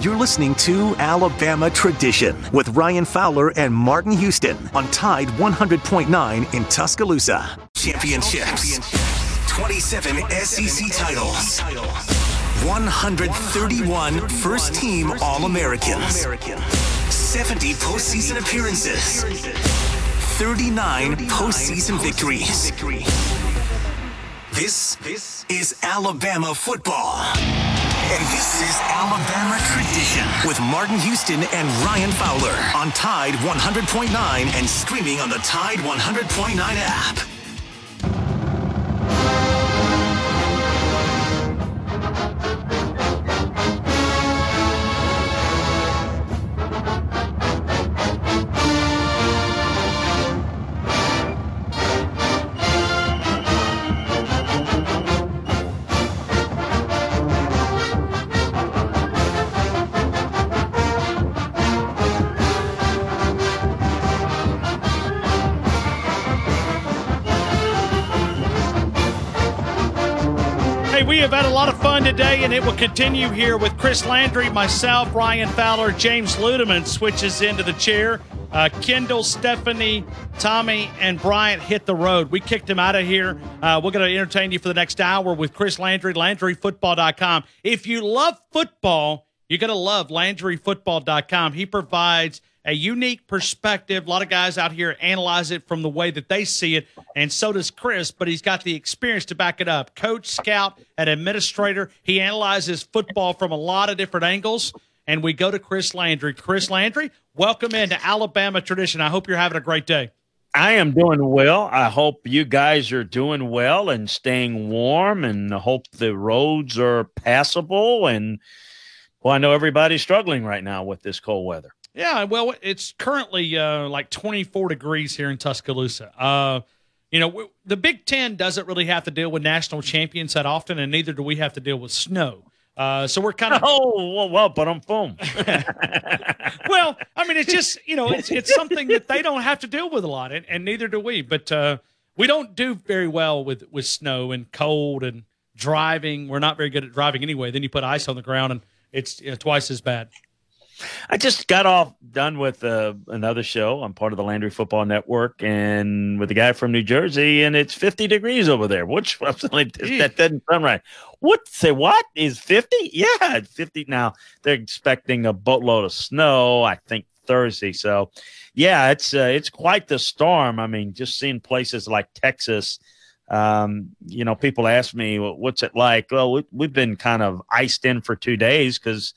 You're listening to Alabama Tradition with Ryan Fowler and Martin Houston on Tide 100.9 in Tuscaloosa. Championships. 27 SEC titles. 131 first team All Americans. 70 postseason appearances. 39 postseason victories. This is Alabama football. And this is Alabama Tradition with Martin Houston and Ryan Fowler on Tide 100.9 and streaming on the Tide 100.9 app. Have had a lot of fun today, and it will continue here with Chris Landry, myself, Ryan Fowler, James Ludeman switches into the chair. Uh, Kendall, Stephanie, Tommy, and Bryant hit the road. We kicked him out of here. Uh, we're going to entertain you for the next hour with Chris Landry, LandryFootball.com. If you love football, you're going to love LandryFootball.com. He provides a unique perspective. A lot of guys out here analyze it from the way that they see it, and so does Chris, but he's got the experience to back it up. Coach, scout, and administrator. He analyzes football from a lot of different angles. And we go to Chris Landry. Chris Landry, welcome into Alabama Tradition. I hope you're having a great day. I am doing well. I hope you guys are doing well and staying warm, and hope the roads are passable. And well, I know everybody's struggling right now with this cold weather. Yeah, well, it's currently uh, like 24 degrees here in Tuscaloosa. Uh, you know, the Big Ten doesn't really have to deal with national champions that often, and neither do we have to deal with snow. Uh, so we're kind of oh well, well but I'm foam. well, I mean, it's just you know, it's it's something that they don't have to deal with a lot, and, and neither do we. But uh, we don't do very well with with snow and cold and driving. We're not very good at driving anyway. Then you put ice on the ground, and it's you know, twice as bad. I just got off done with uh, another show. I'm part of the Landry Football Network, and with a guy from New Jersey, and it's 50 degrees over there. Which like, that doesn't sound right. What? Say what is 50? Yeah, it's 50 now. They're expecting a boatload of snow. I think Thursday. So, yeah, it's uh, it's quite the storm. I mean, just seeing places like Texas. Um, you know, people ask me, well, "What's it like?" Well, we, we've been kind of iced in for two days because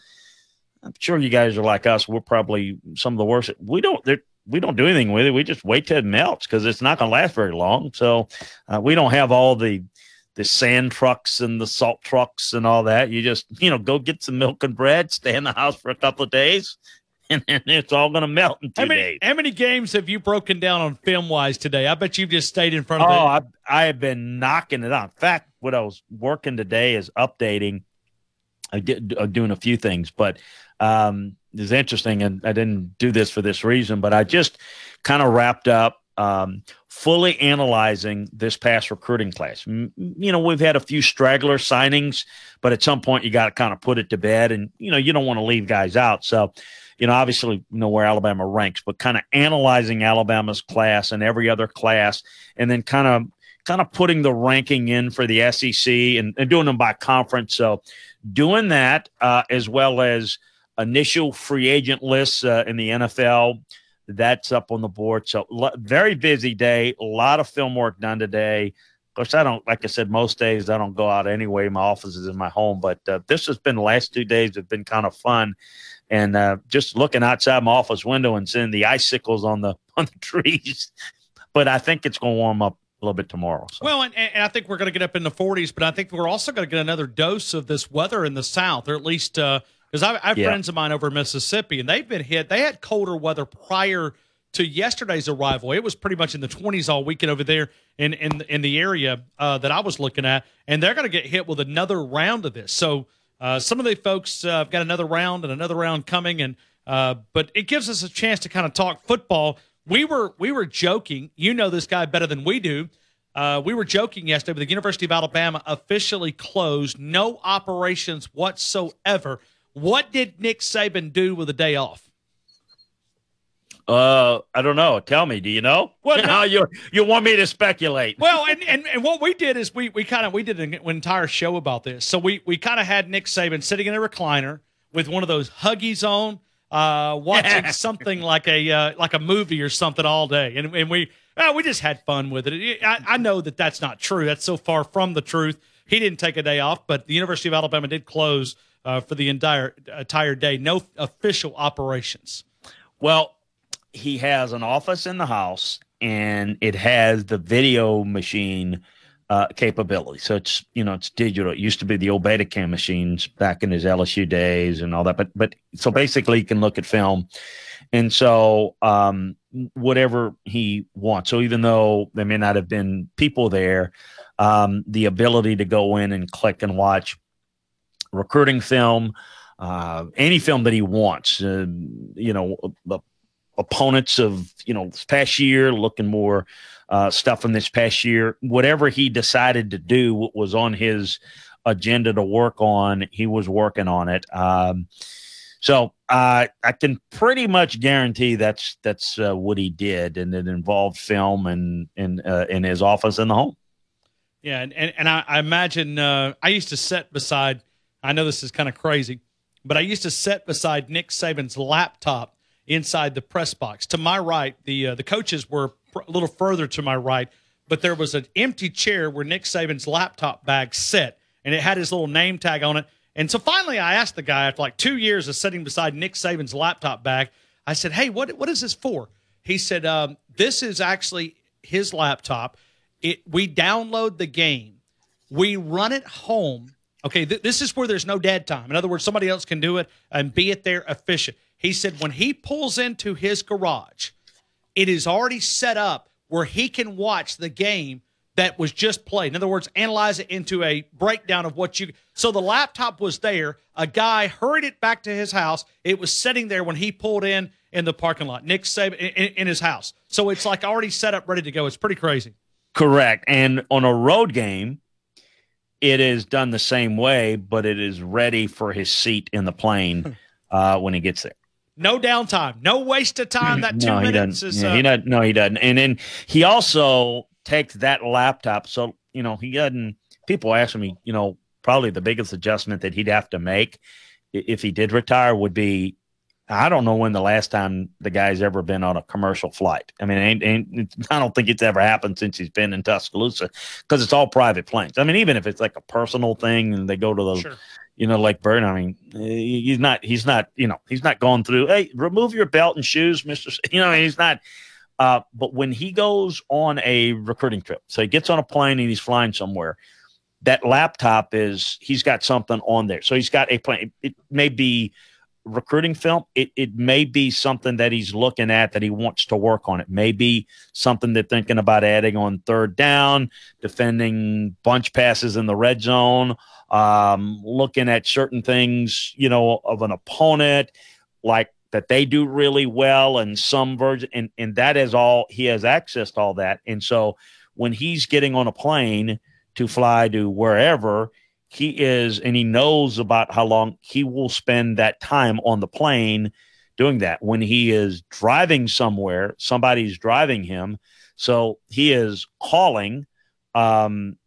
I'm sure you guys are like us. We're probably some of the worst. We don't we don't do anything with it. We just wait till it melts because it's not going to last very long. So uh, we don't have all the the sand trucks and the salt trucks and all that. You just you know go get some milk and bread, stay in the house for a couple of days, and then it's all going to melt in two how many, days. How many games have you broken down on film wise today? I bet you've just stayed in front of. Oh, it. I I have been knocking it out. In fact, what I was working today is updating. I did uh, doing a few things, but um, is interesting, and I didn't do this for this reason, but I just kind of wrapped up um, fully analyzing this past recruiting class. You know, we've had a few straggler signings, but at some point you got to kind of put it to bed, and you know, you don't want to leave guys out. So, you know, obviously you know where Alabama ranks, but kind of analyzing Alabama's class and every other class, and then kind of kind of putting the ranking in for the SEC and, and doing them by conference. So, doing that uh, as well as initial free agent lists uh, in the NFL. That's up on the board. So very busy day. A lot of film work done today. Of course, I don't like I said most days I don't go out anyway. My office is in my home, but uh, this has been the last two days have been kind of fun, and uh, just looking outside my office window and seeing the icicles on the on the trees. But I think it's going to warm up a little bit tomorrow. So. Well, and, and, I think we're going to get up in the 40s, but I think we're also going to get another dose of this weather in the South, or at least uh, because I, I have yeah. friends of mine over in Mississippi, and they've been hit. They had colder weather prior to yesterday's arrival. It was pretty much in the 20s all weekend over there in in in the area uh, that I was looking at, and they're going to get hit with another round of this. So uh, some of the folks uh, have got another round and another round coming, and uh, but it gives us a chance to kind of talk football. We were we were joking. You know this guy better than we do. Uh, we were joking yesterday, but the University of Alabama officially closed, no operations whatsoever What did Nick Saban do with a day off? Uh, I don't know. Tell me. Do you know? Well, no. you you want me to speculate? Well, and, and, and what we did is we we kind of we did an entire show about this. So we we kind of had Nick Saban sitting in a recliner with one of those huggies on, uh, watching something like a uh, like a movie or something all day, and and we uh, we just had fun with it. I, I know that that's not true. That's so far from the truth. He didn't take a day off, but the University of Alabama did close uh, for the entire entire day. No official operations. Well, he has an office in the house and it has the video machine uh, capability. So it's you know it's digital. It used to be the old Betacam machines back in his LSU days and all that. But but so basically, he can look at film, and so um, whatever he wants. So even though there may not have been people there, um, the ability to go in and click and watch recruiting film, uh, any film that he wants. Uh, you know, opponents of you know past year, looking more uh, stuff from this past year. Whatever he decided to do, what was on his agenda to work on, he was working on it. Um, so uh, I can pretty much guarantee that's that's uh, what he did, and it involved film and in uh, in his office in the home. Yeah, and and, and I, I imagine uh, I used to sit beside. I know this is kind of crazy, but I used to sit beside Nick Saban's laptop inside the press box. To my right, the uh, the coaches were a little further to my right, but there was an empty chair where Nick Saban's laptop bag sat, and it had his little name tag on it. And so finally, I asked the guy after like two years of sitting beside Nick Saban's laptop bag, I said, "Hey, what what is this for?" He said, um, "This is actually his laptop. It we download the game, we run it home." Okay, th- this is where there's no dead time. In other words, somebody else can do it and be it there efficient. He said when he pulls into his garage, it is already set up where he can watch the game that was just played. In other words, analyze it into a breakdown of what you. So the laptop was there. A guy hurried it back to his house. It was sitting there when he pulled in in the parking lot. Nick Saban in, in his house. So it's like already set up, ready to go. It's pretty crazy. Correct. And on a road game, it is done the same way, but it is ready for his seat in the plane uh, when he gets there. No downtime, no waste of time. That two no, minutes is. Yeah, uh, he doesn't. No, he doesn't. And then he also takes that laptop. So you know, he doesn't. People ask me, you know, probably the biggest adjustment that he'd have to make if he did retire would be I don't know when the last time the guy's ever been on a commercial flight. I mean, ain't, ain't, I don't think it's ever happened since he's been in Tuscaloosa because it's all private planes. I mean, even if it's like a personal thing and they go to the, sure you know, like Burn. I mean, he's not, he's not, you know, he's not going through, hey, remove your belt and shoes, Mister. You know, he's not. Uh, but when he goes on a recruiting trip, so he gets on a plane and he's flying somewhere, that laptop is he's got something on there. So he's got a plane. It may be recruiting film. It it may be something that he's looking at that he wants to work on. It may be something they're thinking about adding on third down, defending bunch passes in the red zone um, looking at certain things, you know, of an opponent, like that they do really well and some version, and, and that is all he has access to all that. And so when he's getting on a plane to fly to wherever, he is, and he knows about how long he will spend that time on the plane doing that. When he is driving somewhere, somebody's driving him. So he is calling um,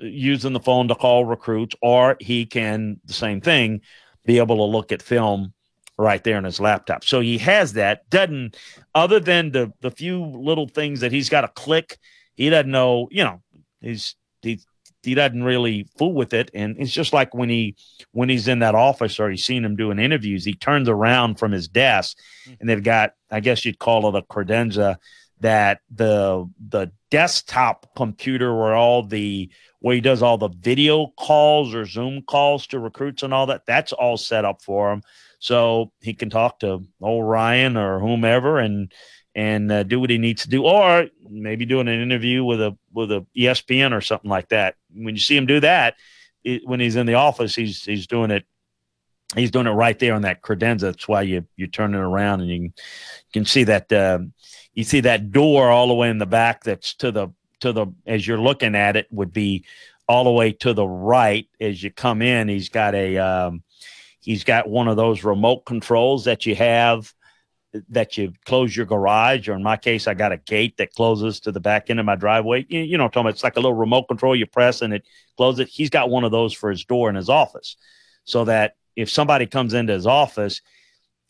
using the phone to call recruits, or he can, the same thing, be able to look at film right there on his laptop. So he has that. Doesn't other than the the few little things that he's got to click, he doesn't know. You know, he's he he doesn't really fool with it. And it's just like when he when he's in that office or he's seen him doing interviews, he turns around from his desk and they've got, I guess you'd call it a credenza, that the the desktop computer where all the where he does all the video calls or Zoom calls to recruits and all that. That's all set up for him, so he can talk to old Ryan or whomever and and uh, do what he needs to do, or maybe doing an interview with a with a ESPN or something like that. When you see him do that, it, when he's in the office, he's he's doing it. He's doing it right there on that credenza. That's why you you turn it around and you can, you can see that uh, you see that door all the way in the back. That's to the to the as you're looking at it would be all the way to the right as you come in. He's got a um, He's got one of those remote controls that you have that you close your garage, or in my case, I got a gate that closes to the back end of my driveway. You, you know, it's like a little remote control you press and it closes. He's got one of those for his door in his office so that if somebody comes into his office,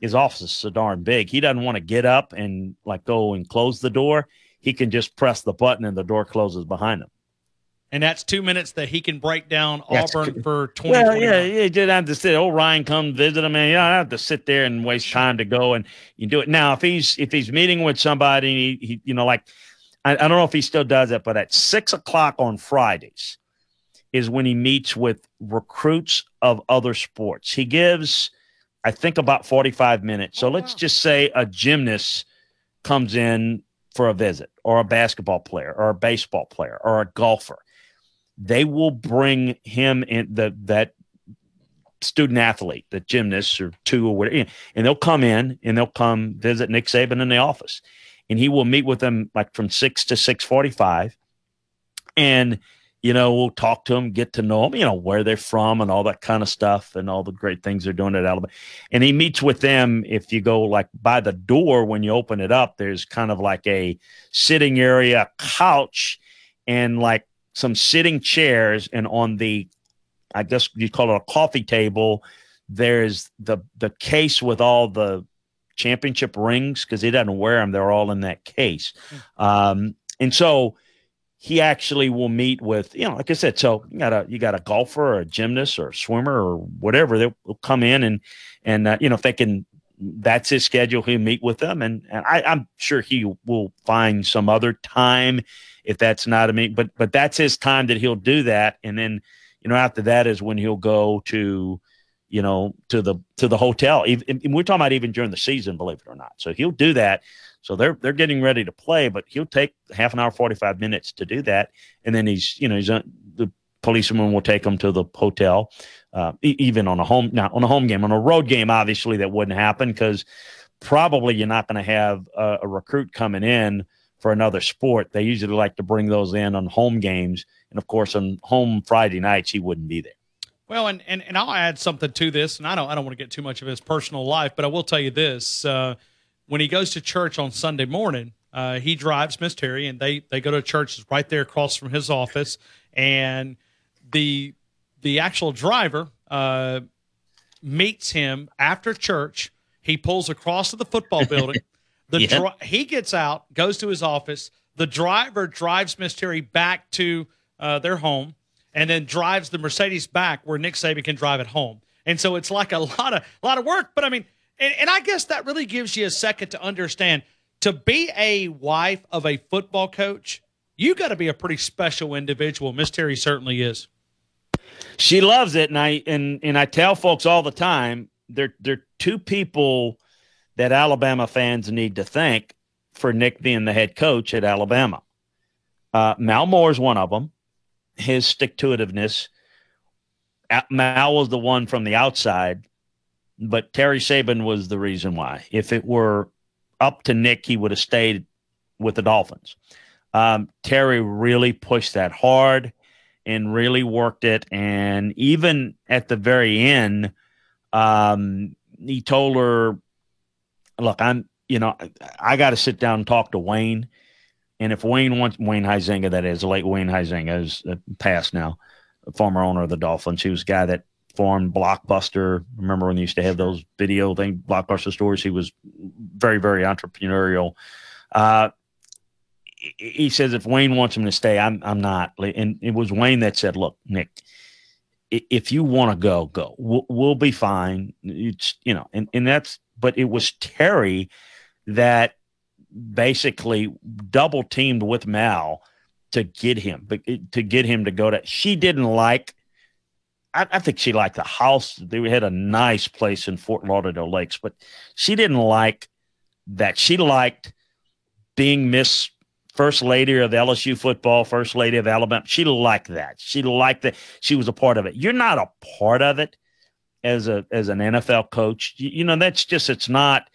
his office is so darn big, he doesn't want to get up and like go and close the door. He can just press the button and the door closes behind him and that's two minutes that he can break down Auburn for twenty. Well, yeah, you didn't have to sit. Oh, Ryan, come visit him, and you don't have to sit there and waste time to go and you do it. Now, if he's if he's meeting with somebody, he, he you know, like I, I don't know if he still does it, but at six o'clock on Fridays is when he meets with recruits of other sports. He gives, I think, about forty five minutes. So oh, let's wow. just say a gymnast comes in for a visit, or a basketball player, or a baseball player, or a golfer they will bring him in the that student athlete, the gymnast or two or whatever, and they'll come in and they'll come visit Nick Saban in the office, and he will meet with them like from six to six forty-five, and you know we'll talk to them, get to know them, you know where they're from and all that kind of stuff, and all the great things they're doing at Alabama, and he meets with them. If you go like by the door when you open it up, there's kind of like a sitting area, couch, and like some sitting chairs, and on the, I guess you call it a coffee table, there's the the case with all the championship rings because he doesn't wear them; they're all in that case. Hmm. Um, and so he actually will meet with you know, like I said, so you got a you got a golfer or a gymnast or a swimmer or whatever. They'll come in and and uh, you know if they can that's his schedule. He'll meet with them, and, and I, am sure he will find some other time if that's not a meet. But but that's his time that he'll do that, and then you know after that is when he'll go to you know to the to the hotel. Even, we're talking about even during the season, believe it or not. So he'll do that. So they're they're getting ready to play, but he'll take half an hour, forty five minutes to do that, and then he's you know he's on, the policeman will take them to the hotel, uh, even on a home now on a home game on a road game. Obviously, that wouldn't happen because probably you're not going to have a, a recruit coming in for another sport. They usually like to bring those in on home games. And of course, on home Friday nights, he wouldn't be there. Well, and, and, and I'll add something to this, and I don't I don't want to get too much of his personal life, but I will tell you this: uh, when he goes to church on Sunday morning, uh, he drives Miss Terry, and they they go to church right there across from his office, and the the actual driver uh, meets him after church. He pulls across to the football building. The yeah. dri- he gets out, goes to his office. The driver drives Miss Terry back to uh, their home, and then drives the Mercedes back where Nick Saban can drive it home. And so it's like a lot of a lot of work. But I mean, and, and I guess that really gives you a second to understand to be a wife of a football coach. You got to be a pretty special individual. Miss Terry certainly is. She loves it, and I and and I tell folks all the time they're they're two people that Alabama fans need to thank for Nick being the head coach at Alabama. Uh, Mal Moore is one of them. His stick to itiveness. Mal was the one from the outside, but Terry Saban was the reason why. If it were up to Nick, he would have stayed with the Dolphins. Um, Terry really pushed that hard and really worked it. And even at the very end, um, he told her look, I'm, you know, I, got to sit down and talk to Wayne. And if Wayne wants Wayne Huizenga, that is late Wayne Huizenga is uh, passed now, former owner of the Dolphins. He was a guy that formed Blockbuster. Remember when they used to have those video thing, Blockbuster stores? He was very, very entrepreneurial. Uh, he says if Wayne wants him to stay, I'm I'm not. And it was Wayne that said, "Look, Nick, if you want to go, go. We'll, we'll, be fine." It's you know, and and that's but it was Terry that basically double teamed with Mal to get him, eh, to get him to go to. She didn't like. I, I think she liked the house. They had a nice place in Fort Lauderdale Lakes, but she didn't like that. She liked being Miss First Lady of LSU football, First Lady of Alabama. She liked that. She liked that. She was a part of it. You're not a part of it as a as an NFL coach. You, you, know, that's just it's not.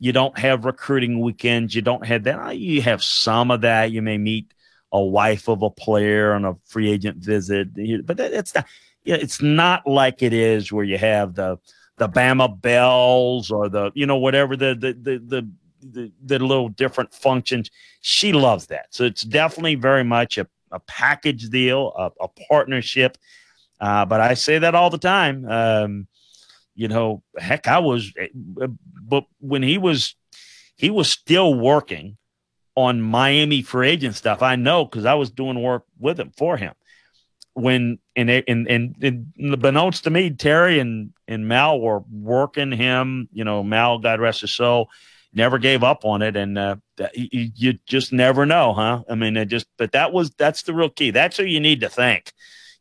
You don't have recruiting weekends. You don't have that. You have some of that. You may meet a wife of a player on a free agent visit, but it's not. Yeah, it's not like it is where you have the the Bama Belles or the you know whatever the the the the, the, the little different functions. She loves that. So it's definitely very much a, a package deal, a, a partnership. Uh, but I say that all the time. Um, you know, heck, I was, eh, but when he was, he was still working on Miami free agent stuff. I know because I was doing work with him for him. When and and and, and unbeknownst to me, Terry and and Mal were working him. You know, Mal, God rest his soul, never gave up on it, and uh, you, you just never know, huh? I mean, it just but that was that's the real key. That's who you need to thank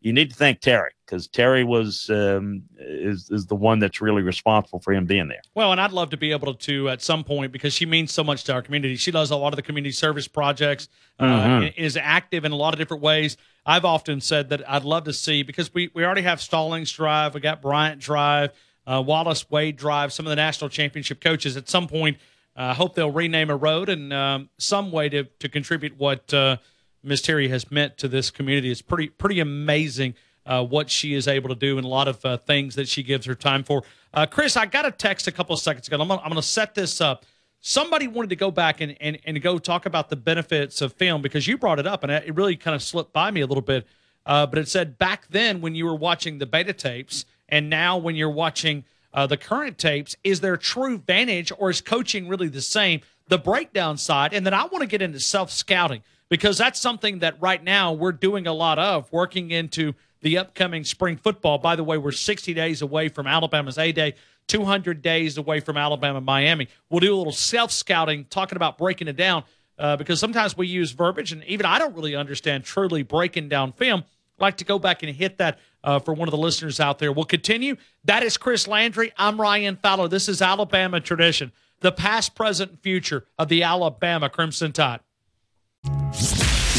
you need to thank Terry because Terry was um, is is the one that's really responsible for him being there. Well, and I'd love to be able to at some point because she means so much to our community. She does a lot of the community service projects, uh, mm-hmm. is active in a lot of different ways. I've often said that I'd love to see because we we already have Stallings Drive, we got Bryant Drive, uh, Wallace Wade Drive, some of the national championship coaches. At some point, I uh, hope they'll rename a road and um, some way to to contribute what uh, Miss Terry has meant to this community. It's pretty pretty amazing uh, what she is able to do and a lot of uh, things that she gives her time for. Uh, Chris, I got a text a couple of seconds ago. I'm gonna, I'm gonna set this up. Somebody wanted to go back and, and, and go talk about the benefits of film because you brought it up and it really kind of slipped by me a little bit. Uh, but it said back then when you were watching the beta tapes and now when you're watching uh, the current tapes, is there true vantage or is coaching really the same? The breakdown side, and then I want to get into self scouting because that's something that right now we're doing a lot of, working into the upcoming spring football. By the way, we're 60 days away from Alabama's A Day, 200 days away from Alabama Miami. We'll do a little self scouting, talking about breaking it down, uh, because sometimes we use verbiage, and even I don't really understand truly breaking down film. I'd like to go back and hit that uh, for one of the listeners out there. We'll continue. That is Chris Landry. I'm Ryan Fowler. This is Alabama tradition, the past, present, and future of the Alabama Crimson Tide.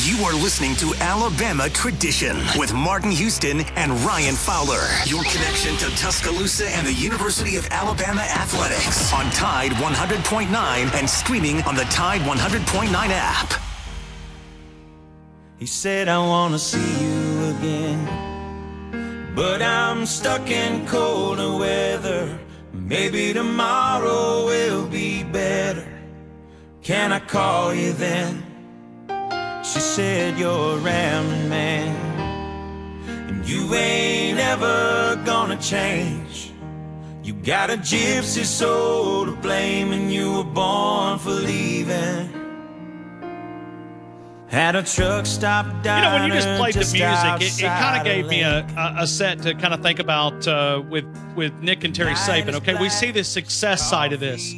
You are listening to Alabama Tradition with Martin Houston and Ryan Fowler. Your connection to Tuscaloosa and the University of Alabama athletics on Tide 100.9 and streaming on the Tide 100.9 app. He said, I want to see you again, but I'm stuck in colder weather. Maybe tomorrow will be better. Can I call you then? She said you're a rambling man And you ain't ever gonna change You got a gypsy soul to blame And you were born for leaving Had a truck stop. You know, when you just played just the music, it, it kind of gave me a, a, set to kind of think about uh, with with Nick and Terry Saban. Okay, we see the success side of this,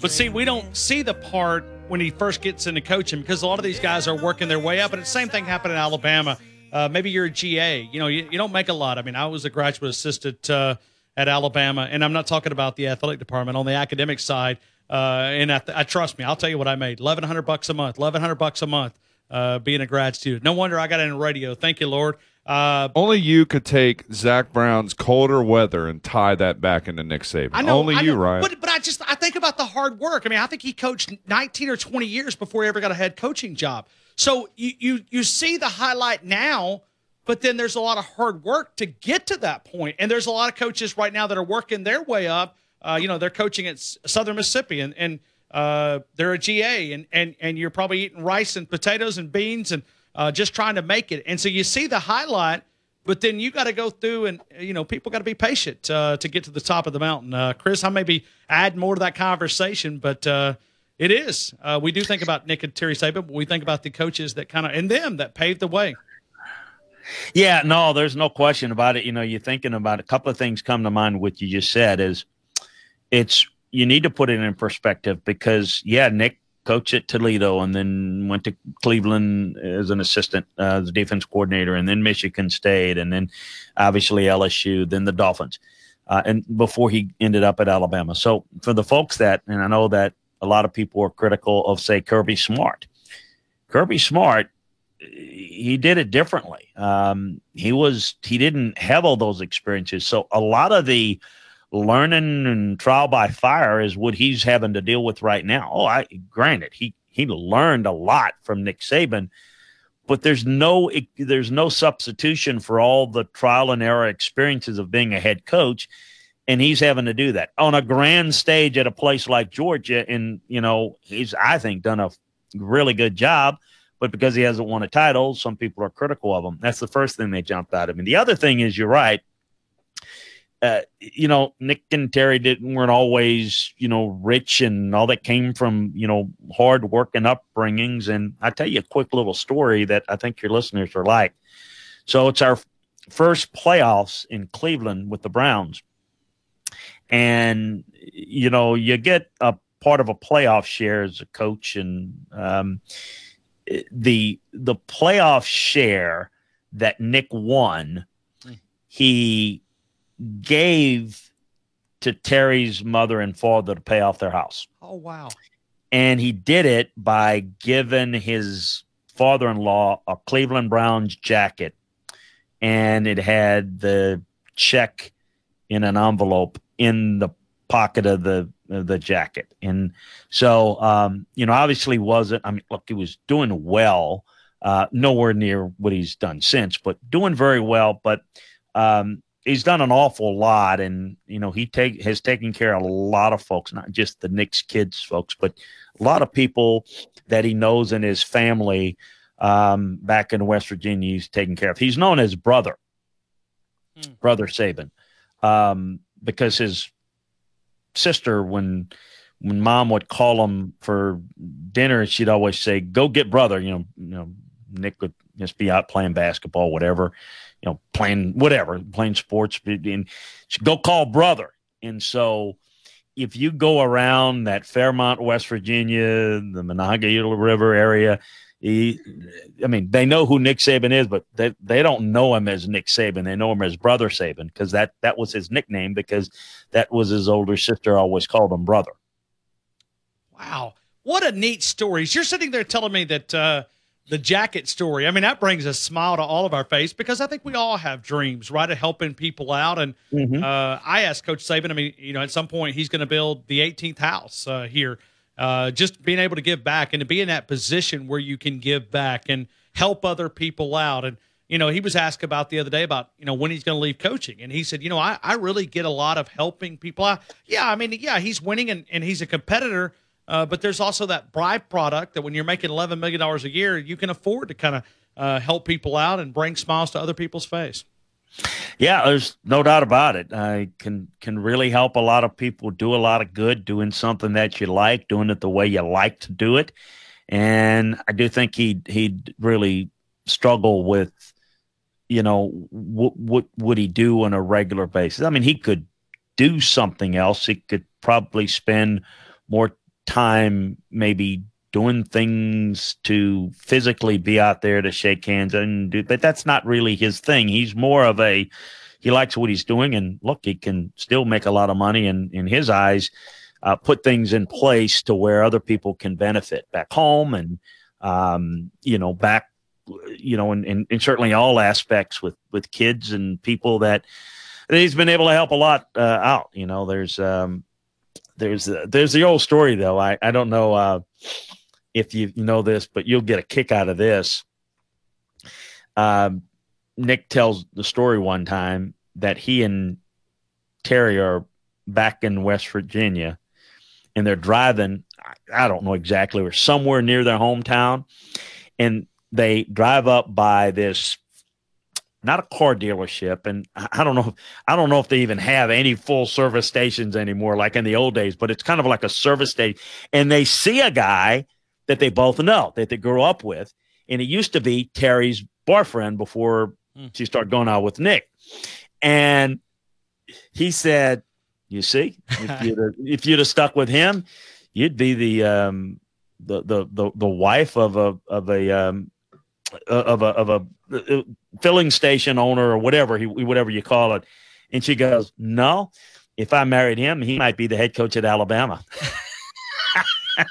but see, we don't see the part when he first gets into coaching because a lot of these guys are working their way up. And the same thing happened in Alabama. Uh, maybe you're a GA. You know, you, you, don't make a lot. I mean, I was a graduate assistant uh, at Alabama, and I'm not talking about the athletic department on the academic side. Uh, and I, I, trust me, I'll tell you what I made: eleven hundred bucks a month. Eleven hundred bucks a month uh, being a grad student. No wonder I got into radio. Thank you, Lord. Uh, Only you could take Zac Brown's colder weather and tie that back into Nick Saban. I know, Only I know, you, Ryan. But, but I just I think about the hard work. I mean, I think he coached 19 or 20 years before he ever got a head coaching job. So you you you see the highlight now, but then there's a lot of hard work to get to that point. And there's a lot of coaches right now that are working their way up. Uh, you know, they're coaching at Southern Mississippi and and uh, they're a GA and and and you're probably eating rice and potatoes and beans and uh, just trying to make it. And so you see the highlight, but then you got to go through and, you know, people got to be patient uh, to get to the top of the mountain. Uh, Chris, I may be adding more to that conversation, but uh, it is. Uh, we do think about Nick and Terry Saban, but we think about the coaches that kind of, and them that paved the way. Yeah, no, there's no question about it. You know, you're thinking about a couple of things come to mind. What you just said is, it's you need to put it in perspective because yeah, Nick coached at Toledo and then went to Cleveland as an assistant, uh, the defense coordinator, and then Michigan State, and then obviously LSU, then the Dolphins, uh, and before he ended up at Alabama. So for the folks that, and I know that a lot of people are critical of, say, Kirby Smart. Kirby Smart, he did it differently. Um, he was he didn't have all those experiences, so a lot of the learning and trial by fire is what he's having to deal with right now. Oh, I granted he he learned a lot from Nick Saban, but there's no there's no substitution for all the trial and error experiences of being a head coach. and he's having to do that on a grand stage at a place like Georgia. And you know, he's I think done a really good job. But because he hasn't won a title, some people are critical of him. That's the first thing they jumped out at me. The other thing is, you're right. Uh, you know, Nick and Terry didn't weren't always, you know, rich and all that came from, you know, hard work and upbringings. And I tell you a quick little story that I think your listeners are like. So it's our first playoffs in Cleveland with the Browns and you know you get a part of a playoff share as a coach and um, the the playoff share that Nick won he gave to Terry's mother and father to pay off their house. Oh wow. And he did it by giving his father-in-law a Cleveland Browns jacket and it had the check in an envelope in the pocket of the of the jacket. And so, um, you know, obviously wasn't. I mean, look, he was doing well, uh, nowhere near what he's done since, but doing very well. But um, he's done an awful lot, and you know, he take has taken care of a lot of folks, not just the Nick's kids folks, but a lot of people that he knows in his family um, back in West Virginia. He's taken care of. He's known as brother, mm. brother Saban. Um, because his sister, when when mom would call him for dinner, she'd always say, "Go get brother." You know, you know, Nick would just be out playing basketball, whatever, you know, playing whatever, playing sports, and go call brother. And so, if you go around that Fairmont, West Virginia, the Monongahela River area, he, I mean, they know who Nick Saban is, but they, they don't know him as Nick Saban. They know him as Brother Saban because that, that was his nickname because that was his older sister always called him brother. Wow. What a neat story. You're sitting there telling me that uh, the jacket story, I mean, that brings a smile to all of our face because I think we all have dreams, right, of helping people out. And mm-hmm. uh, I asked Coach Saban, I mean, you know, at some point he's going to build the 18th house uh, here uh, just being able to give back and to be in that position where you can give back and help other people out. And, you know, he was asked about the other day about, you know, when he's going to leave coaching. And he said, you know, I, I really get a lot of helping people out. Yeah, I mean, yeah, he's winning and, and he's a competitor. Uh, but there's also that byproduct that when you're making $11 million a year, you can afford to kind of uh, help people out and bring smiles to other people's face. Yeah, there's no doubt about it. I can can really help a lot of people do a lot of good doing something that you like, doing it the way you like to do it. And I do think he he'd really struggle with, you know, what what would he do on a regular basis? I mean, he could do something else. He could probably spend more time maybe doing things to physically be out there to shake hands and do but that's not really his thing. He's more of a he likes what he's doing and look he can still make a lot of money and in his eyes uh, put things in place to where other people can benefit back home and um, you know back you know and, and, and, certainly all aspects with with kids and people that, he's been able to help a lot uh, out you know there's um, there's uh, there's the old story though i i don't know uh, if you know this, but you'll get a kick out of this. Um, Nick tells the story one time that he and Terry are back in West Virginia and they're driving, I don't know exactly, or somewhere near their hometown. And they drive up by this not a car dealership and i don't know i don't know if they even have any full service stations anymore like in the old days but it's kind of like a service station and they see a guy that they both know that they grew up with. And it used to be Terry's boyfriend before mm. she started going out with Nick. And he said, You see, if you'd, have, if you'd have stuck with him, you'd be the um, the, the the the wife of a of a um, of a of a uh, filling station owner or whatever he whatever you call it. And she goes, No, if I married him, he might be the head coach at Alabama.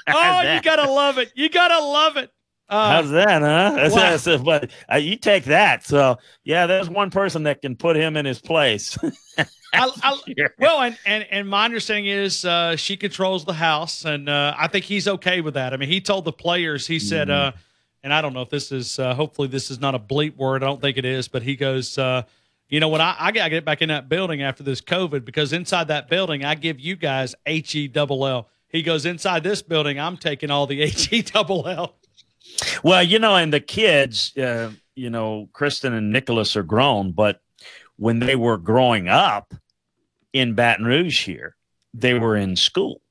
oh, you gotta love it. You gotta love it. Uh, How's that, huh? That's, wow. that's, but uh, you take that. So yeah, there's one person that can put him in his place. I, I, well, and, and and my understanding is uh, she controls the house, and uh, I think he's okay with that. I mean, he told the players, he said, mm-hmm. Uh, and I don't know if this is, uh, hopefully this is not a bleep word. I don't think it is, but he goes, you know what? I, I got to get back in that building after this COVID because inside that building, I give you guys H E double L. He goes inside this building. I'm taking all the H E double L. Well, you know, and the kids, uh, you know, Kristen and Nicholas are grown, but when they were growing up in Baton Rouge here, they were in school.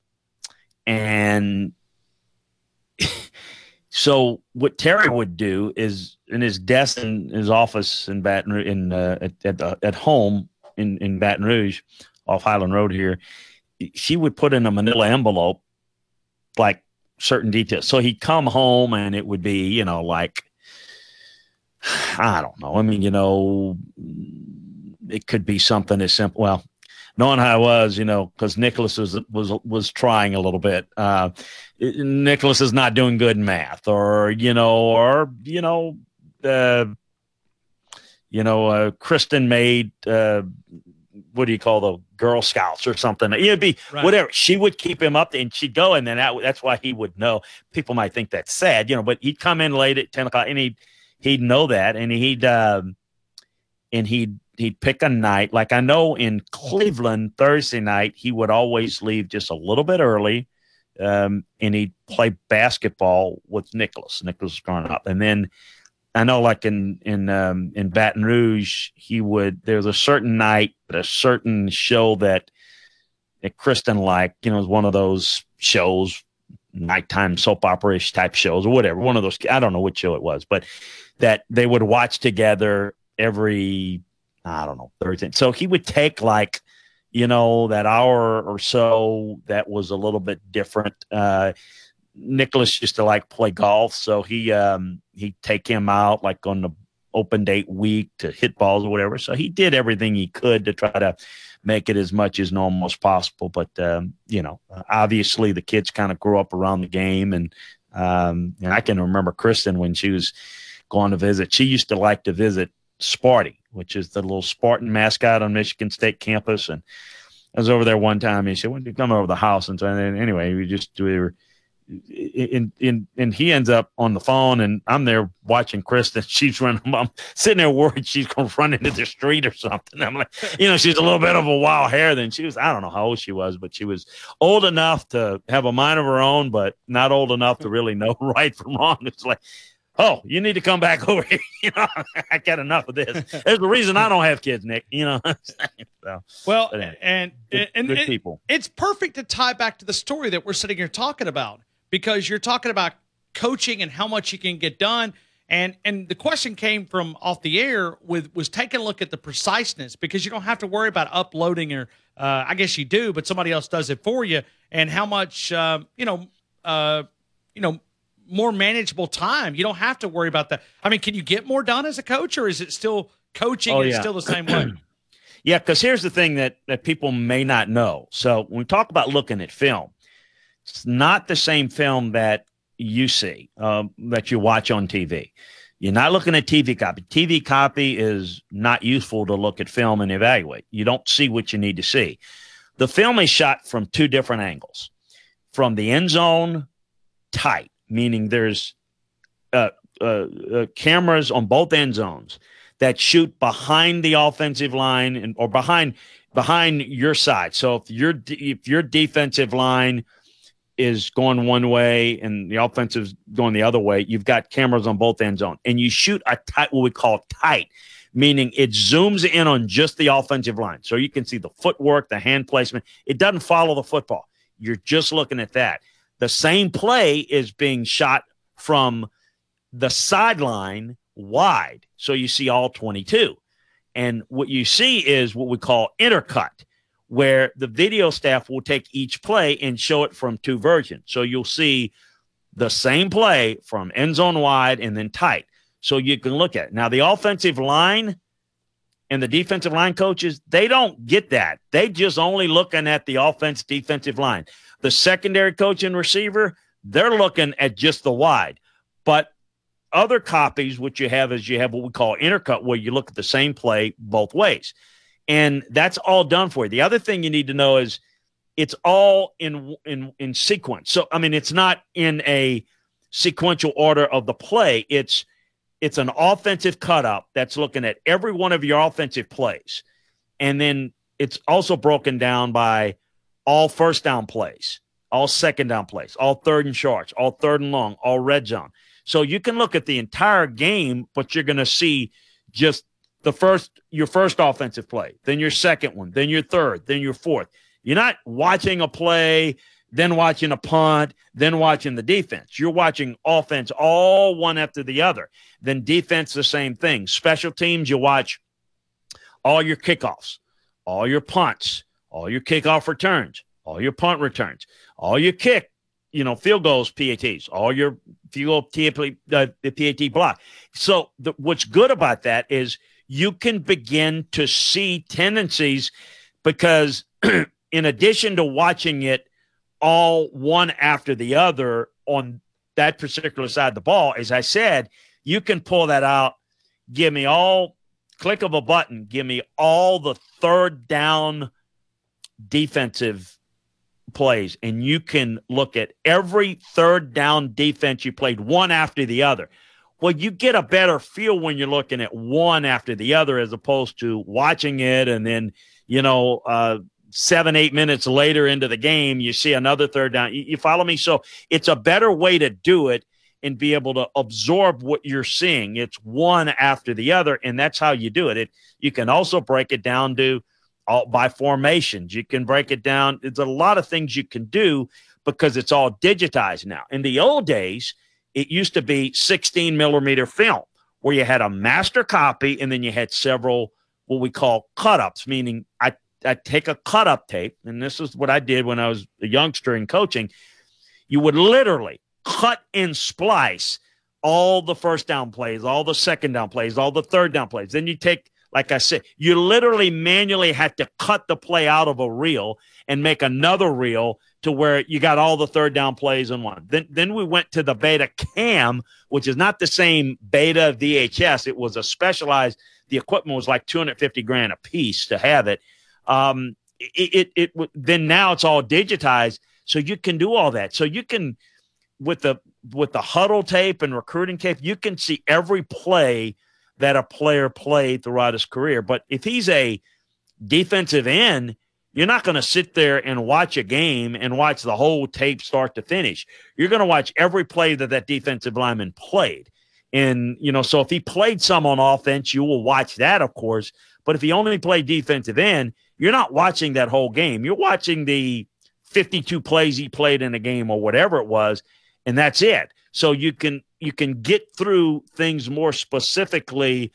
And so what Terry would do is in his desk in his office in Baton Rouge, in uh, at at, uh, at home in in Baton Rouge, off Highland Road here, she would put in a Manila envelope like certain details. So he'd come home and it would be you know like I don't know. I mean you know it could be something as simple. Well, knowing how I was, you know, because Nicholas was was was trying a little bit. Uh, Nicholas is not doing good in math, or you know, or you know, uh, you know, uh, Kristen made uh, what do you call the Girl Scouts or something? It'd be right. whatever. She would keep him up, and she'd go, and then that, that's why he would know. People might think that's sad, you know, but he'd come in late at ten o'clock, and he'd he'd know that, and he'd um, and he'd he'd pick a night. Like I know in Cleveland Thursday night, he would always leave just a little bit early, um, and he'd play basketball with Nicholas. Nicholas was growing up, and then I know like in in um, in Baton Rouge, he would. There was a certain night, a certain show that that Kristen liked. You know, was one of those shows, nighttime soap opera type shows or whatever. One of those. I don't know which show it was, but that they would watch together every I don't know, Thursday. So he would take like, you know, that hour or so that was a little bit different. Uh, Nicholas used to like play golf, so he um, he'd take him out like on the open date week to hit balls or whatever. So he did everything he could to try to make it as much as normal as possible. But um, you know, obviously the kids kind of grew up around the game, and um, and I can remember Kristen when she was going to visit. She used to like to visit Sparty, which is the little Spartan mascot on Michigan State campus. And I was over there one time. And he said, "When you come over the house?" And so and anyway, we just we were. In, in, and he ends up on the phone, and I'm there watching Kristen. She's running. I'm sitting there worried she's going to run into the street or something. I'm like, you know, she's a little bit of a wild hair. Then she was, I don't know how old she was, but she was old enough to have a mind of her own, but not old enough to really know right from wrong. It's like, oh, you need to come back over here. you know, I got enough of this. There's the reason I don't have kids, Nick. You know. so, well, anyway, and good, and good it, people. It's perfect to tie back to the story that we're sitting here talking about because you're talking about coaching and how much you can get done. And and the question came from off the air with was taking a look at the preciseness because you don't have to worry about uploading or uh, I guess you do, but somebody else does it for you. And how much uh, you know, uh, you know, more manageable time. You don't have to worry about that. I mean, can you get more done as a coach, or is it still coaching oh, yeah. still the same way? yeah, because here's the thing that that people may not know. So when we talk about looking at film, it's not the same film that you see um, that you watch on TV. You're not looking at TV copy. TV copy is not useful to look at film and evaluate. You don't see what you need to see. The film is shot from two different angles from the end zone tight meaning there's uh, uh, uh, cameras on both end zones that shoot behind the offensive line and or behind behind your side. So if your if your defensive line is going one way and the offensive going the other way, you've got cameras on both end zone, and you shoot a tight what we call tight, meaning it zooms in on just the offensive line, so you can see the footwork, the hand placement. It doesn't follow the football. You're just looking at that. The same play is being shot from the sideline wide. So you see all 22. And what you see is what we call intercut, where the video staff will take each play and show it from two versions. So you'll see the same play from end zone wide and then tight. So you can look at it. Now, the offensive line and the defensive line coaches, they don't get that. They just only looking at the offense defensive line. The secondary coach and receiver, they're looking at just the wide. But other copies, what you have is you have what we call intercut, where you look at the same play both ways. And that's all done for you. The other thing you need to know is it's all in in in sequence. So I mean, it's not in a sequential order of the play. It's it's an offensive cut up that's looking at every one of your offensive plays. And then it's also broken down by all first down plays, all second down plays, all third and shorts, all third and long, all red zone. So you can look at the entire game, but you're going to see just the first your first offensive play, then your second one, then your third, then your fourth. You're not watching a play, then watching a punt, then watching the defense. You're watching offense all one after the other. Then defense the same thing. Special teams you watch all your kickoffs, all your punts, all your kickoff returns, all your punt returns, all your kick, you know, field goals, PATs, all your field goal, uh, the PAT block. So the, what's good about that is you can begin to see tendencies because in addition to watching it all one after the other on that particular side of the ball, as I said, you can pull that out, give me all click of a button, give me all the third down defensive plays, and you can look at every third down defense you played one after the other. Well, you get a better feel when you're looking at one after the other as opposed to watching it and then, you know, uh, seven, eight minutes later into the game, you see another third down. You, you follow me? So it's a better way to do it and be able to absorb what you're seeing. It's one after the other, and that's how you do it. It you can also break it down to all by formations. You can break it down. There's a lot of things you can do because it's all digitized now. In the old days, it used to be 16 millimeter film where you had a master copy and then you had several what we call cut ups, meaning I, I take a cut up tape, and this is what I did when I was a youngster in coaching. You would literally cut and splice all the first down plays, all the second down plays, all the third down plays. Then you take like I said, you literally manually had to cut the play out of a reel and make another reel to where you got all the third down plays in one. Then then we went to the beta cam, which is not the same beta VHS. It was a specialized. The equipment was like 250 grand a piece to have it. Um, it, it, it then now it's all digitized, so you can do all that. So you can with the with the huddle tape and recruiting tape, you can see every play that a player played throughout his career. But if he's a defensive end, you're not going to sit there and watch a game and watch the whole tape start to finish. You're going to watch every play that that defensive lineman played. And, you know, so if he played some on offense, you will watch that, of course. But if he only played defensive end, you're not watching that whole game. You're watching the 52 plays he played in a game or whatever it was, and that's it. So you can you can get through things more specifically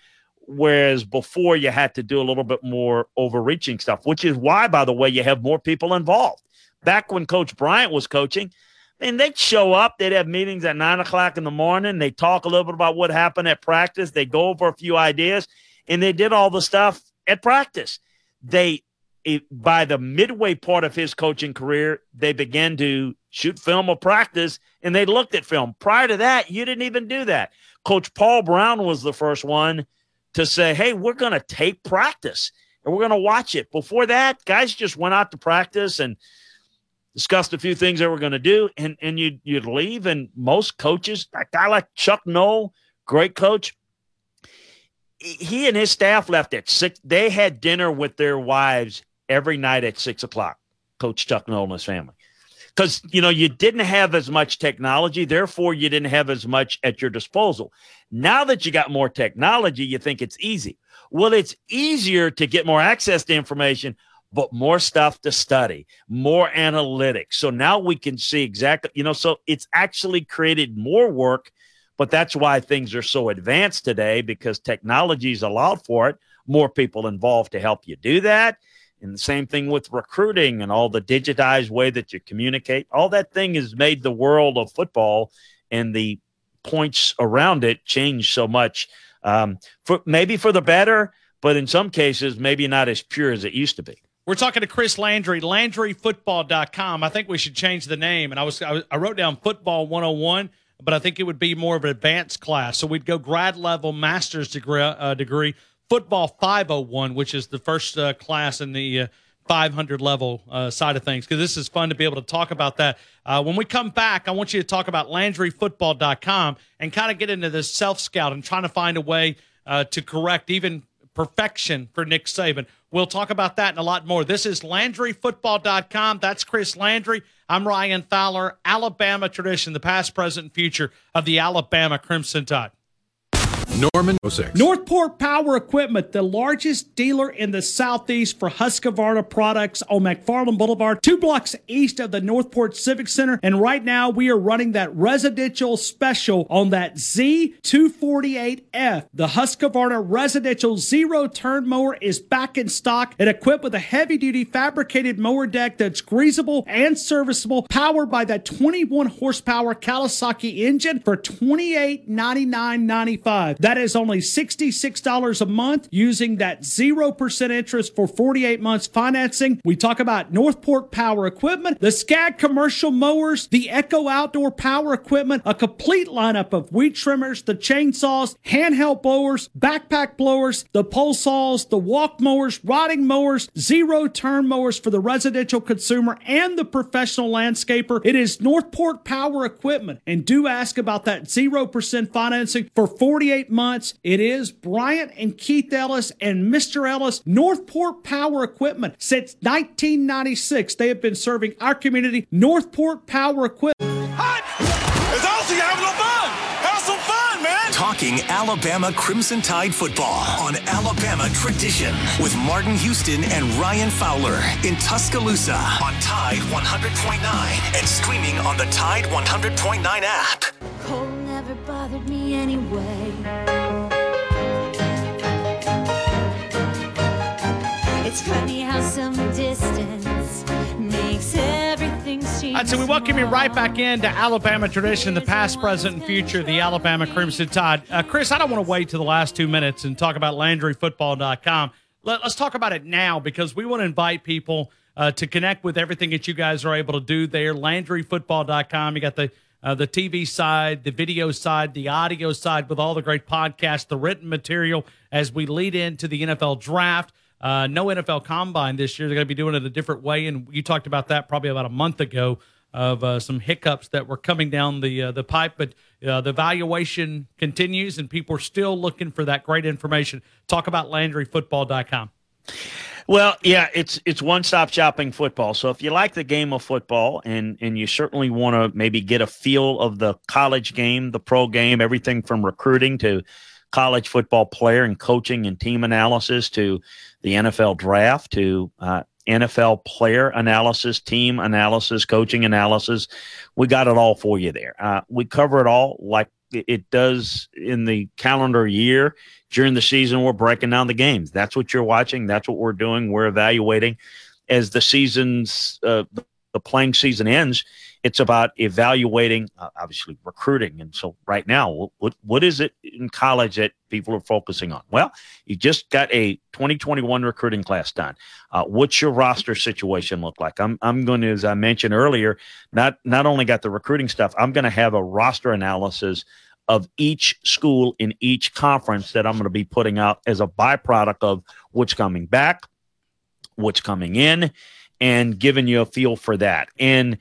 whereas before you had to do a little bit more overreaching stuff which is why by the way you have more people involved. Back when coach bryant was coaching and they'd show up they'd have meetings at nine o'clock in the morning they talk a little bit about what happened at practice they go over a few ideas and they did all the stuff at practice. They it, by the midway part of his coaching career they began to shoot film of practice, and they looked at film. Prior to that, you didn't even do that. Coach Paul Brown was the first one to say, hey, we're going to tape practice and we're going to watch it. Before that, guys just went out to practice and discussed a few things they were going to do, and, and you'd, you'd leave. And most coaches, a guy like Chuck Noll, great coach, he and his staff left at six. They had dinner with their wives every night at six o'clock. Coach Chuck Noll and his family because you know you didn't have as much technology therefore you didn't have as much at your disposal. Now that you got more technology you think it's easy. Well it's easier to get more access to information but more stuff to study more analytics. So now we can see exactly you know so it's actually created more work but that's why things are so advanced today because technology's allowed for it. More people involved to help you do that and the same thing with recruiting and all the digitized way that you communicate. All that thing has made the world of football and the points around it change so much. Um, for maybe for the better, but in some cases, maybe not as pure as it used to be. We're talking to Chris Landry, LandryFootball.com. I think we should change the name. And I was I wrote down Football 101, but I think it would be more of an advanced class. So we'd go grad level master's degree, uh, degree football 501, which is the first uh, class in the uh, 500 level uh, side of things because this is fun to be able to talk about that. Uh, when we come back, I want you to talk about LandryFootball.com and kind of get into this self scout and trying to find a way uh, to correct even perfection for Nick Saban. We'll talk about that and a lot more. This is LandryFootball.com. That's Chris Landry. I'm Ryan Fowler. Alabama tradition, the past, present, and future of the Alabama Crimson Tide. Norman 06. Northport Power Equipment, the largest dealer in the Southeast for Husqvarna products on McFarland Boulevard, two blocks east of the Northport Civic Center. And right now we are running that residential special on that Z248F. The Husqvarna residential zero turn mower is back in stock and equipped with a heavy duty fabricated mower deck that's greasable and serviceable, powered by that 21 horsepower Kawasaki engine for $2899.95. That is only $66 a month using that 0% interest for 48 months financing. We talk about Northport Power Equipment, the Scag commercial mowers, the Echo Outdoor Power Equipment, a complete lineup of weed trimmers, the chainsaws, handheld blowers, backpack blowers, the pole saws, the walk mowers, riding mowers, zero turn mowers for the residential consumer and the professional landscaper. It is Northport Power Equipment. And do ask about that 0% financing for 48 months. It is Bryant and Keith Ellis and Mr. Ellis, Northport Power Equipment. Since 1996, they have been serving our community. Northport Power Equipment. Talking Alabama Crimson Tide football on Alabama Tradition with Martin Houston and Ryan Fowler in Tuscaloosa on Tide 100.9 and streaming on the Tide 100.9 app. Never bothered me anyway. It's funny how some distance makes everything All right, so we welcome you right back into Alabama tradition, the past, present, and future, the Alabama Crimson Tide. Uh, Chris, I don't want to wait to the last two minutes and talk about LandryFootball.com. Let, us talk about it now because we want to invite people uh, to connect with everything that you guys are able to do there. LandryFootball.com. You got the uh, the TV side, the video side, the audio side, with all the great podcasts, the written material as we lead into the NFL draft. Uh, no NFL combine this year. They're going to be doing it a different way, and you talked about that probably about a month ago of uh, some hiccups that were coming down the uh, the pipe. But uh, the valuation continues, and people are still looking for that great information. Talk about LandryFootball.com. Well, yeah, it's it's one stop shopping football. So if you like the game of football and and you certainly want to maybe get a feel of the college game, the pro game, everything from recruiting to college football player and coaching and team analysis to the NFL draft to uh, NFL player analysis, team analysis, coaching analysis. We got it all for you there. Uh, we cover it all like it does in the calendar year. During the season, we're breaking down the games. That's what you're watching. That's what we're doing. We're evaluating as the season's uh, the playing season ends it's about evaluating, uh, obviously recruiting. And so, right now, what what is it in college that people are focusing on? Well, you just got a 2021 recruiting class done. Uh, what's your roster situation look like? I'm I'm going to, as I mentioned earlier, not not only got the recruiting stuff. I'm going to have a roster analysis of each school in each conference that I'm going to be putting out as a byproduct of what's coming back, what's coming in, and giving you a feel for that. And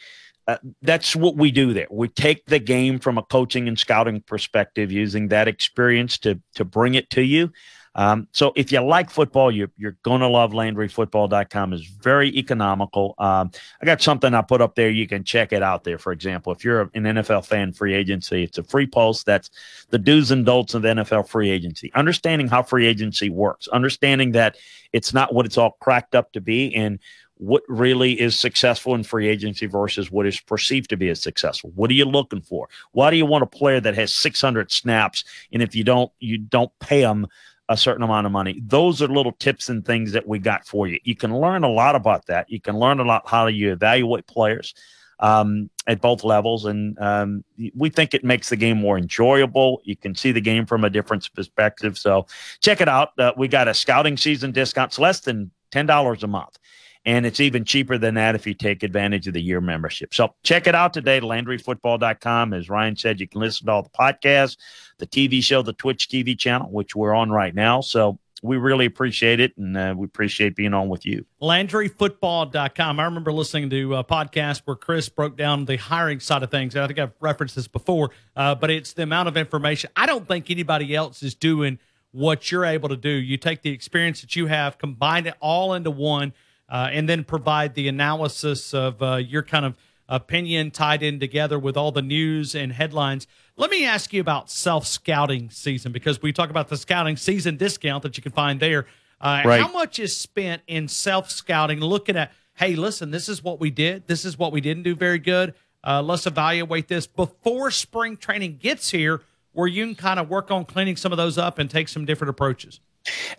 uh, that's what we do there. We take the game from a coaching and scouting perspective, using that experience to to bring it to you. Um, so if you like football, you, you're going to love LandryFootball.com. is very economical. Um, I got something I put up there. You can check it out there. For example, if you're an NFL fan, free agency, it's a free post. That's the do's and don'ts of NFL free agency. Understanding how free agency works, understanding that it's not what it's all cracked up to be, and what really is successful in free agency versus what is perceived to be as successful. What are you looking for? Why do you want a player that has 600 snaps and if you don't you don't pay them a certain amount of money? Those are little tips and things that we got for you. You can learn a lot about that. You can learn a lot how you evaluate players um, at both levels, and um, we think it makes the game more enjoyable. You can see the game from a different perspective. So check it out. Uh, we got a scouting season discount. It's less than ten dollars a month. And it's even cheaper than that if you take advantage of the year membership. So check it out today, LandryFootball.com. As Ryan said, you can listen to all the podcasts, the TV show, the Twitch TV channel, which we're on right now. So we really appreciate it, and uh, we appreciate being on with you. LandryFootball.com. I remember listening to a podcast where Chris broke down the hiring side of things. I think I've referenced this before, uh, but it's the amount of information. I don't think anybody else is doing what you're able to do. You take the experience that you have, combine it all into one, uh, and then provide the analysis of uh, your kind of opinion tied in together with all the news and headlines. Let me ask you about self scouting season because we talk about the scouting season discount that you can find there. Uh, right. How much is spent in self scouting, looking at, hey, listen, this is what we did, this is what we didn't do very good. Uh, let's evaluate this before spring training gets here, where you can kind of work on cleaning some of those up and take some different approaches.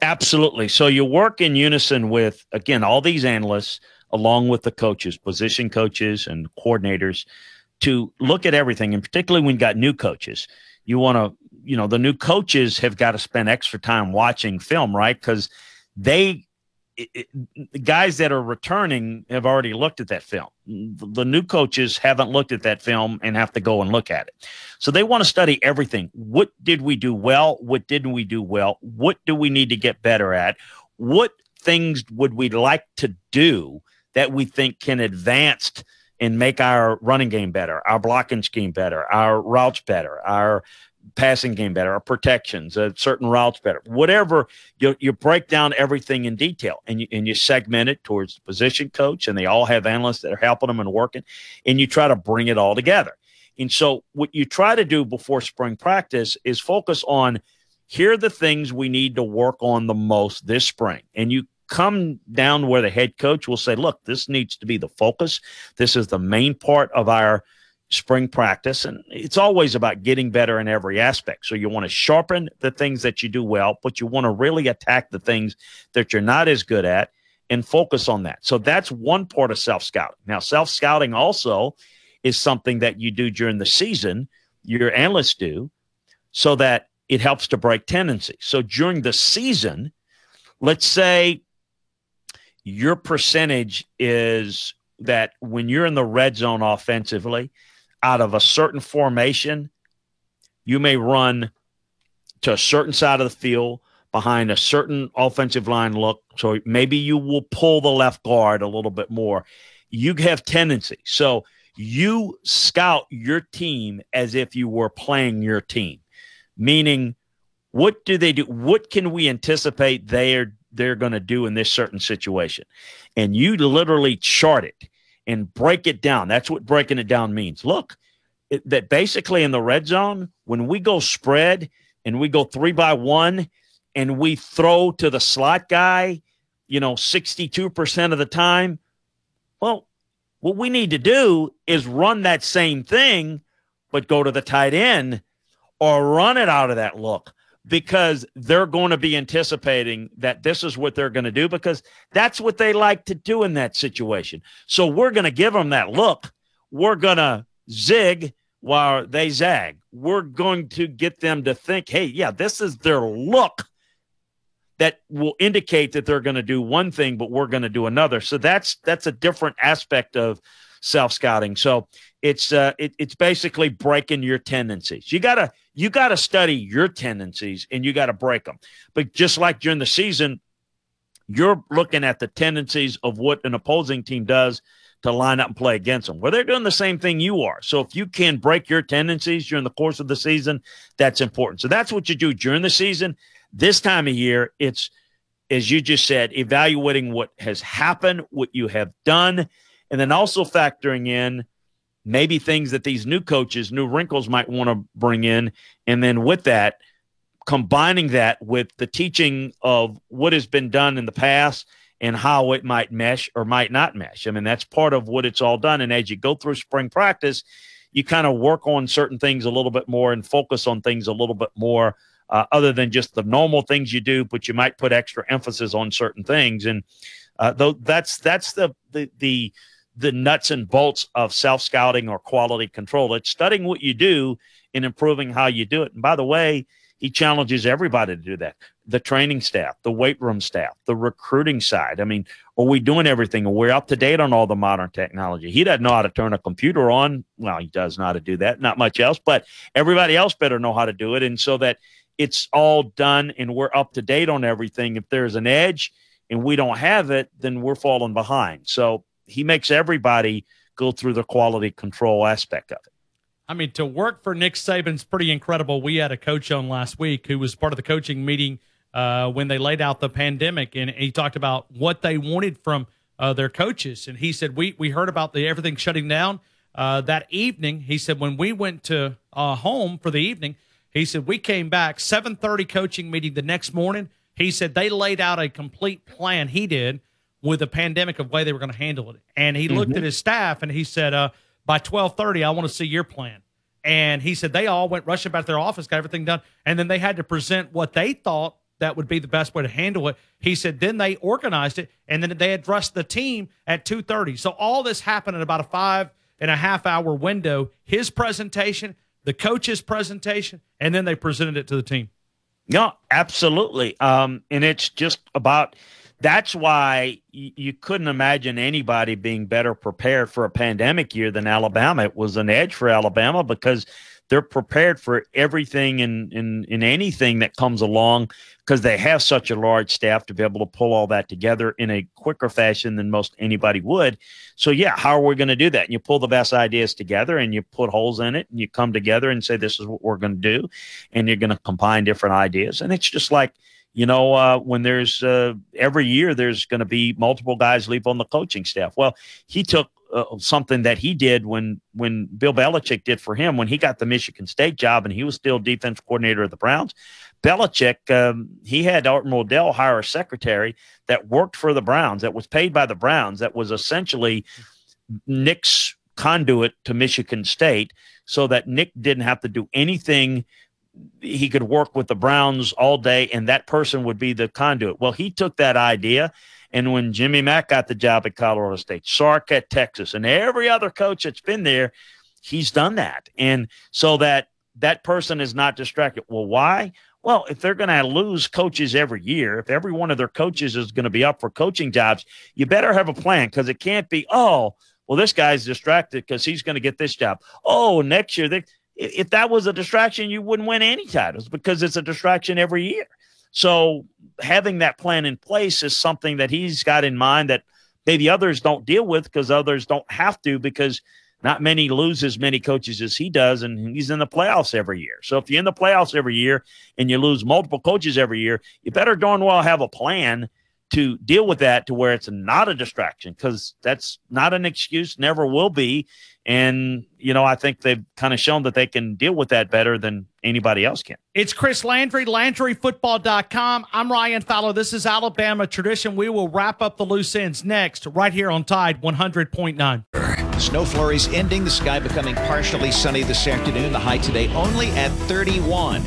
Absolutely. So you work in unison with, again, all these analysts, along with the coaches, position coaches, and coordinators to look at everything, and particularly when you got new coaches, you want to, you know, the new coaches have got to spend extra time watching film, right? Because they, it, it, the guys that are returning have already looked at that film. The new coaches haven't looked at that film and have to go and look at it. So they want to study everything. What did we do well? What didn't we do well? What do we need to get better at? What things would we like to do that we think can advance and make our running game better, our blocking scheme better, our routes better, our passing game better, our protections, uh, certain routes better, whatever. You, you break down everything in detail and you, and you segment it towards the position coach, and they all have analysts that are helping them and working, and you try to bring it all together. And so, what you try to do before spring practice is focus on here are the things we need to work on the most this spring. And you come down where the head coach will say, look, this needs to be the focus. This is the main part of our spring practice. And it's always about getting better in every aspect. So you want to sharpen the things that you do well, but you want to really attack the things that you're not as good at and focus on that. So that's one part of self scouting. Now, self scouting also is something that you do during the season, your analysts do, so that it helps to break tendencies. So during the season, let's say your percentage is that when you're in the red zone offensively, out of a certain formation, you may run to a certain side of the field behind a certain offensive line look. So maybe you will pull the left guard a little bit more. You have tendency. So you scout your team as if you were playing your team, meaning what do they do? What can we anticipate they're they're going to do in this certain situation. And you literally chart it and break it down. That's what breaking it down means. Look, it, that basically in the red zone, when we go spread and we go three by one and we throw to the slot guy, you know, 62% of the time, well, what we need to do is run that same thing, but go to the tight end or run it out of that look because they're going to be anticipating that this is what they're going to do because that's what they like to do in that situation. So we're going to give them that look. We're going to zig while they zag. We're going to get them to think, hey, yeah, this is their look that will indicate that they're going to do one thing, but we're going to do another. So that's that's a different aspect of self scouting. So it's uh, it, it's basically breaking your tendencies. You gotta you gotta study your tendencies and you gotta break them. But just like during the season, you're looking at the tendencies of what an opposing team does to line up and play against them. Well, they're doing the same thing you are. So if you can break your tendencies during the course of the season, that's important. So that's what you do during the season. This time of year, it's as you just said, evaluating what has happened, what you have done, and then also factoring in maybe things that these new coaches, new wrinkles might want to bring in. And then with that, combining that with the teaching of what has been done in the past and how it might mesh or might not mesh. I mean, that's part of what it's all done. And as you go through spring practice, you kind of work on certain things a little bit more and focus on things a little bit more. Uh, other than just the normal things you do, but you might put extra emphasis on certain things, and uh, though that's that's the the the the nuts and bolts of self scouting or quality control. It's studying what you do and improving how you do it. And by the way, he challenges everybody to do that the training staff, the weight room staff, the recruiting side. I mean, are we doing everything? Are we up to date on all the modern technology? He doesn't know how to turn a computer on. Well, he does know how to do that, not much else, but everybody else better know how to do it. And so that it's all done and we're up to date on everything. If there's an edge and we don't have it, then we're falling behind. So he makes everybody go through the quality control aspect of it. I mean, to work for Nick Saban's pretty incredible. We had a coach on last week who was part of the coaching meeting uh, when they laid out the pandemic, and he talked about what they wanted from uh, their coaches. And he said, "We we heard about the everything shutting down uh, that evening." He said, "When we went to uh, home for the evening, he said we came back 7:30 coaching meeting the next morning. He said they laid out a complete plan. He did." With the pandemic of way they were going to handle it, and he mm-hmm. looked at his staff and he said, uh, "By twelve thirty, I want to see your plan." And he said they all went rushing back to their office, got everything done, and then they had to present what they thought that would be the best way to handle it. He said then they organized it, and then they addressed the team at two thirty. So all this happened in about a five and a half hour window. His presentation, the coach's presentation, and then they presented it to the team. Yeah, absolutely. Um, and it's just about that's why you couldn't imagine anybody being better prepared for a pandemic year than Alabama. It was an edge for Alabama because they're prepared for everything and in, in, in anything that comes along because they have such a large staff to be able to pull all that together in a quicker fashion than most anybody would. So yeah, how are we going to do that? And you pull the best ideas together and you put holes in it and you come together and say this is what we're going to do and you're going to combine different ideas. And it's just like you know, uh, when there's uh, every year there's going to be multiple guys leave on the coaching staff. Well, he took uh, something that he did when when Bill Belichick did for him when he got the Michigan State job and he was still defense coordinator of the Browns. Belichick, um, he had Art Modell hire a secretary that worked for the Browns, that was paid by the Browns, that was essentially Nick's conduit to Michigan State, so that Nick didn't have to do anything he could work with the Browns all day, and that person would be the conduit. Well, he took that idea, and when Jimmy Mack got the job at Colorado State, Sark at Texas, and every other coach that's been there, he's done that, and so that that person is not distracted. Well, why? Well, if they're going to lose coaches every year, if every one of their coaches is going to be up for coaching jobs, you better have a plan because it can't be, oh, well, this guy's distracted because he's going to get this job. Oh, next year they if that was a distraction, you wouldn't win any titles because it's a distraction every year. So having that plan in place is something that he's got in mind that maybe others don't deal with because others don't have to because not many lose as many coaches as he does, and he's in the playoffs every year. So if you're in the playoffs every year and you lose multiple coaches every year, you better darn well have a plan to deal with that to where it's not a distraction because that's not an excuse, never will be. And, you know, I think they've kind of shown that they can deal with that better than anybody else can. It's Chris Landry, LandryFootball.com. I'm Ryan Fowler. This is Alabama Tradition. We will wrap up the loose ends next, right here on Tide 100.9. Snow flurries ending, the sky becoming partially sunny this afternoon. The high today only at 31.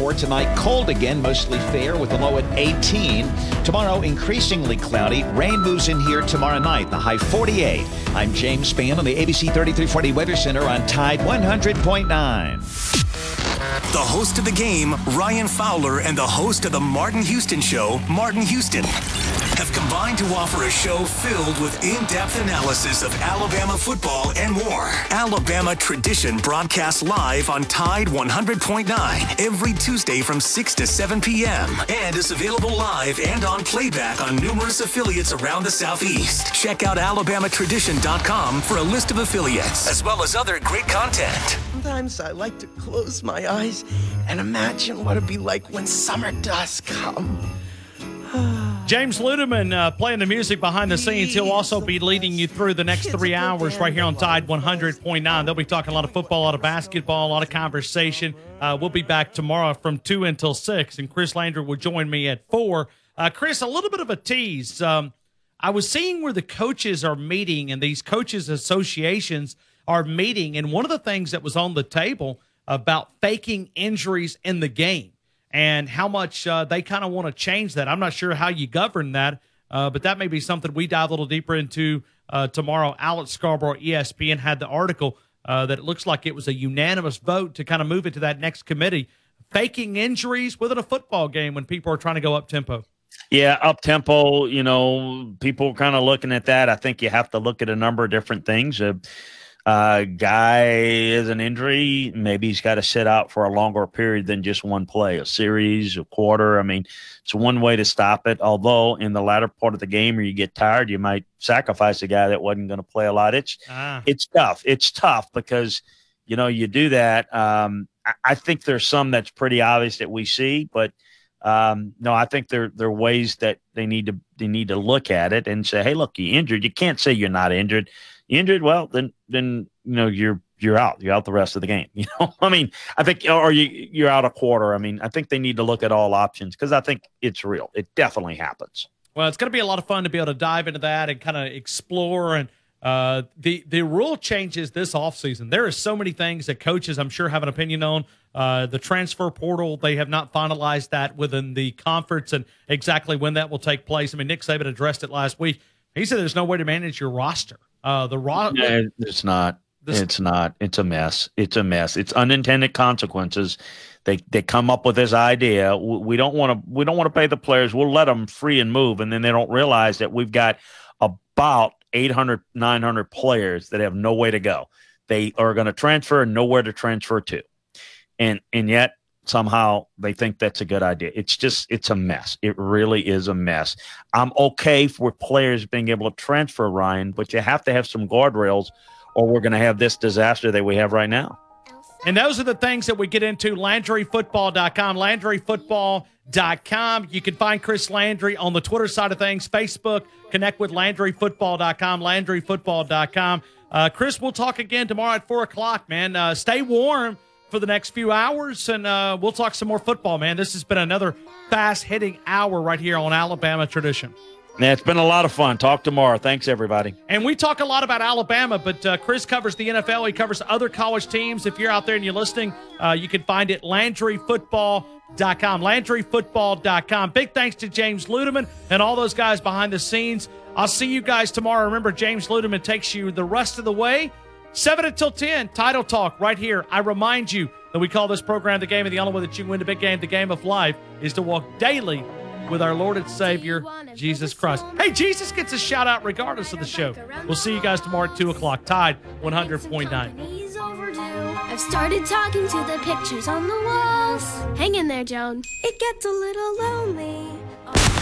For tonight, cold again, mostly fair with a low at 18. Tomorrow, increasingly cloudy. Rain moves in here tomorrow night, the high 48. I'm James Spann on the ABC 3340 Weather Center on Tide 100.9. The host of the game, Ryan Fowler, and the host of the Martin Houston Show, Martin Houston, have combined to offer a show filled with in depth analysis of Alabama football and more. Alabama Tradition broadcasts live on Tide 100.9 every Tuesday from 6 to 7 p.m. and is available live and on playback on numerous affiliates around the Southeast. Check out AlabamaTradition.com for a list of affiliates, as well as other great content. Sometimes I like to close my eyes and imagine what it'd be like when summer does come. James Ludeman uh, playing the music behind the scenes. He'll also be leading you through the next three hours right here on Tide 100.9. They'll be talking a lot of football, a lot of basketball, a lot of conversation. Uh, we'll be back tomorrow from 2 until 6, and Chris Landry will join me at 4. Uh, Chris, a little bit of a tease. Um, I was seeing where the coaches are meeting and these coaches' associations – our meeting, and one of the things that was on the table about faking injuries in the game and how much uh, they kind of want to change that. I'm not sure how you govern that, uh, but that may be something we dive a little deeper into uh, tomorrow. Alex Scarborough, ESPN, had the article uh, that it looks like it was a unanimous vote to kind of move it to that next committee. Faking injuries within a football game when people are trying to go up tempo. Yeah, up tempo. You know, people kind of looking at that. I think you have to look at a number of different things. Uh, guy is an injury. Maybe he's got to sit out for a longer period than just one play, a series, a quarter. I mean, it's one way to stop it. Although in the latter part of the game, or you get tired, you might sacrifice a guy that wasn't going to play a lot. It's ah. it's tough. It's tough because you know you do that. Um, I, I think there's some that's pretty obvious that we see, but um, no, I think there there are ways that they need to they need to look at it and say, hey, look, you injured. You can't say you're not injured injured, well, then then you know you're you're out. You're out the rest of the game. You know, I mean, I think, or you you're out a quarter. I mean, I think they need to look at all options because I think it's real. It definitely happens. Well, it's going to be a lot of fun to be able to dive into that and kind of explore and uh, the the rule changes this offseason. There are so many things that coaches, I'm sure, have an opinion on. Uh, the transfer portal, they have not finalized that within the conference and exactly when that will take place. I mean, Nick Saban addressed it last week. He said there's no way to manage your roster. Uh, the raw. It's not. This, it's not. It's a mess. It's a mess. It's unintended consequences. They they come up with this idea. We don't want to. We don't want to pay the players. We'll let them free and move, and then they don't realize that we've got about 800, 900 players that have no way to go. They are going to transfer and nowhere to transfer to, and and yet somehow they think that's a good idea. It's just it's a mess. It really is a mess. I'm okay for players being able to transfer Ryan, but you have to have some guardrails or we're going to have this disaster that we have right now. And those are the things that we get into LandryFootball.com, LandryFootball.com. You can find Chris Landry on the Twitter side of things, Facebook, connect with LandryFootball.com, LandryFootball.com. Uh, Chris, we'll talk again tomorrow at 4 o'clock, man. Uh, stay warm for the next few hours, and uh, we'll talk some more football, man. This has been another fast hitting hour right here on Alabama Tradition. Yeah, it's been a lot of fun. Talk tomorrow. Thanks, everybody. And we talk a lot about Alabama, but uh, Chris covers the NFL. He covers other college teams. If you're out there and you're listening, uh, you can find it LandryFootball.com. LandryFootball.com. Big thanks to James Ludeman and all those guys behind the scenes. I'll see you guys tomorrow. Remember, James Ludeman takes you the rest of the way 7 until 10, Title Talk right here. I remind you that we call this program the game of the only way that you can win the big game, the game of life, is to walk daily with our Lord and Savior, Jesus Christ. Hey, Jesus gets a shout out regardless of the show. We'll see you guys tomorrow at 2 o'clock. Tide 100.9. I've started talking to the pictures on the walls. Hang in there, Joan. It gets a little lonely